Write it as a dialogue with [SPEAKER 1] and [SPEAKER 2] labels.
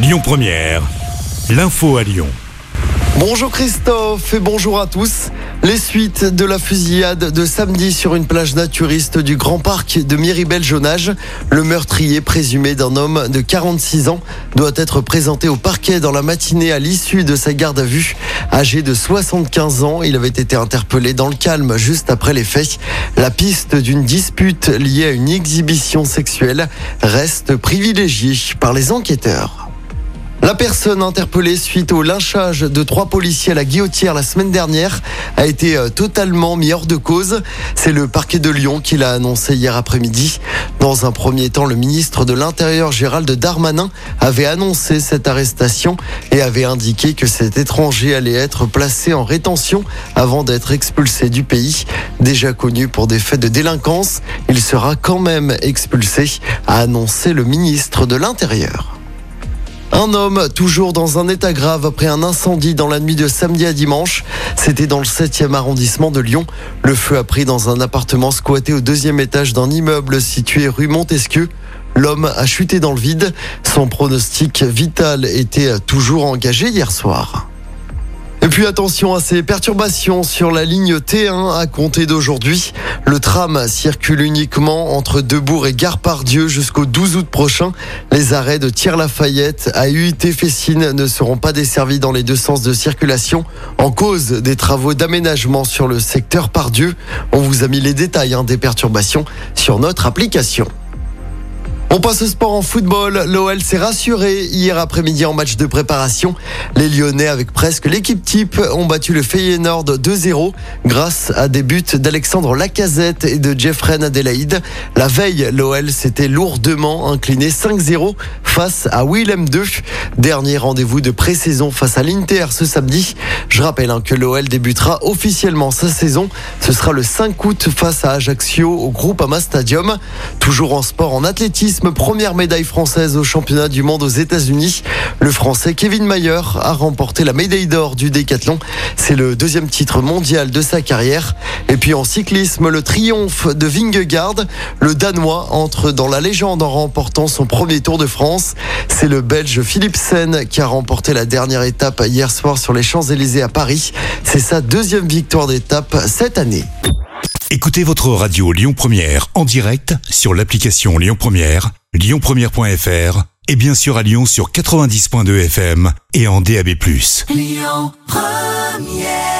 [SPEAKER 1] Lyon Première, l'info à Lyon.
[SPEAKER 2] Bonjour Christophe et bonjour à tous. Les suites de la fusillade de samedi sur une plage naturiste du Grand Parc de Miribel-Jonage. Le meurtrier présumé d'un homme de 46 ans doit être présenté au parquet dans la matinée à l'issue de sa garde à vue. Âgé de 75 ans, il avait été interpellé dans le calme juste après les faits. La piste d'une dispute liée à une exhibition sexuelle reste privilégiée par les enquêteurs. La personne interpellée suite au lynchage de trois policiers à la guillotière la semaine dernière a été euh, totalement mis hors de cause. C'est le parquet de Lyon qui l'a annoncé hier après-midi. Dans un premier temps, le ministre de l'Intérieur Gérald Darmanin avait annoncé cette arrestation et avait indiqué que cet étranger allait être placé en rétention avant d'être expulsé du pays. Déjà connu pour des faits de délinquance, il sera quand même expulsé, a annoncé le ministre de l'Intérieur. Un homme toujours dans un état grave après un incendie dans la nuit de samedi à dimanche. C'était dans le 7e arrondissement de Lyon. Le feu a pris dans un appartement squatté au deuxième étage d'un immeuble situé rue Montesquieu. L'homme a chuté dans le vide. Son pronostic vital était toujours engagé hier soir. Et puis attention à ces perturbations sur la ligne T1 à compter d'aujourd'hui. Le tram circule uniquement entre Debourg et Gare Pardieu jusqu'au 12 août prochain. Les arrêts de Thiers-Lafayette à UIT Fessine ne seront pas desservis dans les deux sens de circulation en cause des travaux d'aménagement sur le secteur Pardieu. On vous a mis les détails hein, des perturbations sur notre application. On passe au sport en football. L'OL s'est rassuré hier après-midi en match de préparation. Les Lyonnais, avec presque l'équipe type, ont battu le Feyenoord 2-0 grâce à des buts d'Alexandre Lacazette et de Jeffrey Adelaide. La veille, l'OL s'était lourdement incliné 5-0 face à Willem II. Dernier rendez-vous de pré-saison face à l'Inter ce samedi. Je rappelle hein, que l'OL débutera officiellement sa saison. Ce sera le 5 août face à Ajaccio au groupe Ama Stadium. Toujours en sport en athlétisme première médaille française au championnat du monde aux États-Unis. Le français Kevin Mayer a remporté la médaille d'or du décathlon. C'est le deuxième titre mondial de sa carrière. Et puis en cyclisme, le triomphe de Vingegaard. Le Danois entre dans la légende en remportant son premier Tour de France. C'est le Belge Philipsen qui a remporté la dernière étape hier soir sur les Champs-Élysées à Paris. C'est sa deuxième victoire d'étape cette année.
[SPEAKER 1] Écoutez votre radio Lyon Première en direct sur l'application Lyon Première, lyonpremière.fr et bien sûr à Lyon sur 90.2 FM et en DAB+. Lyon Première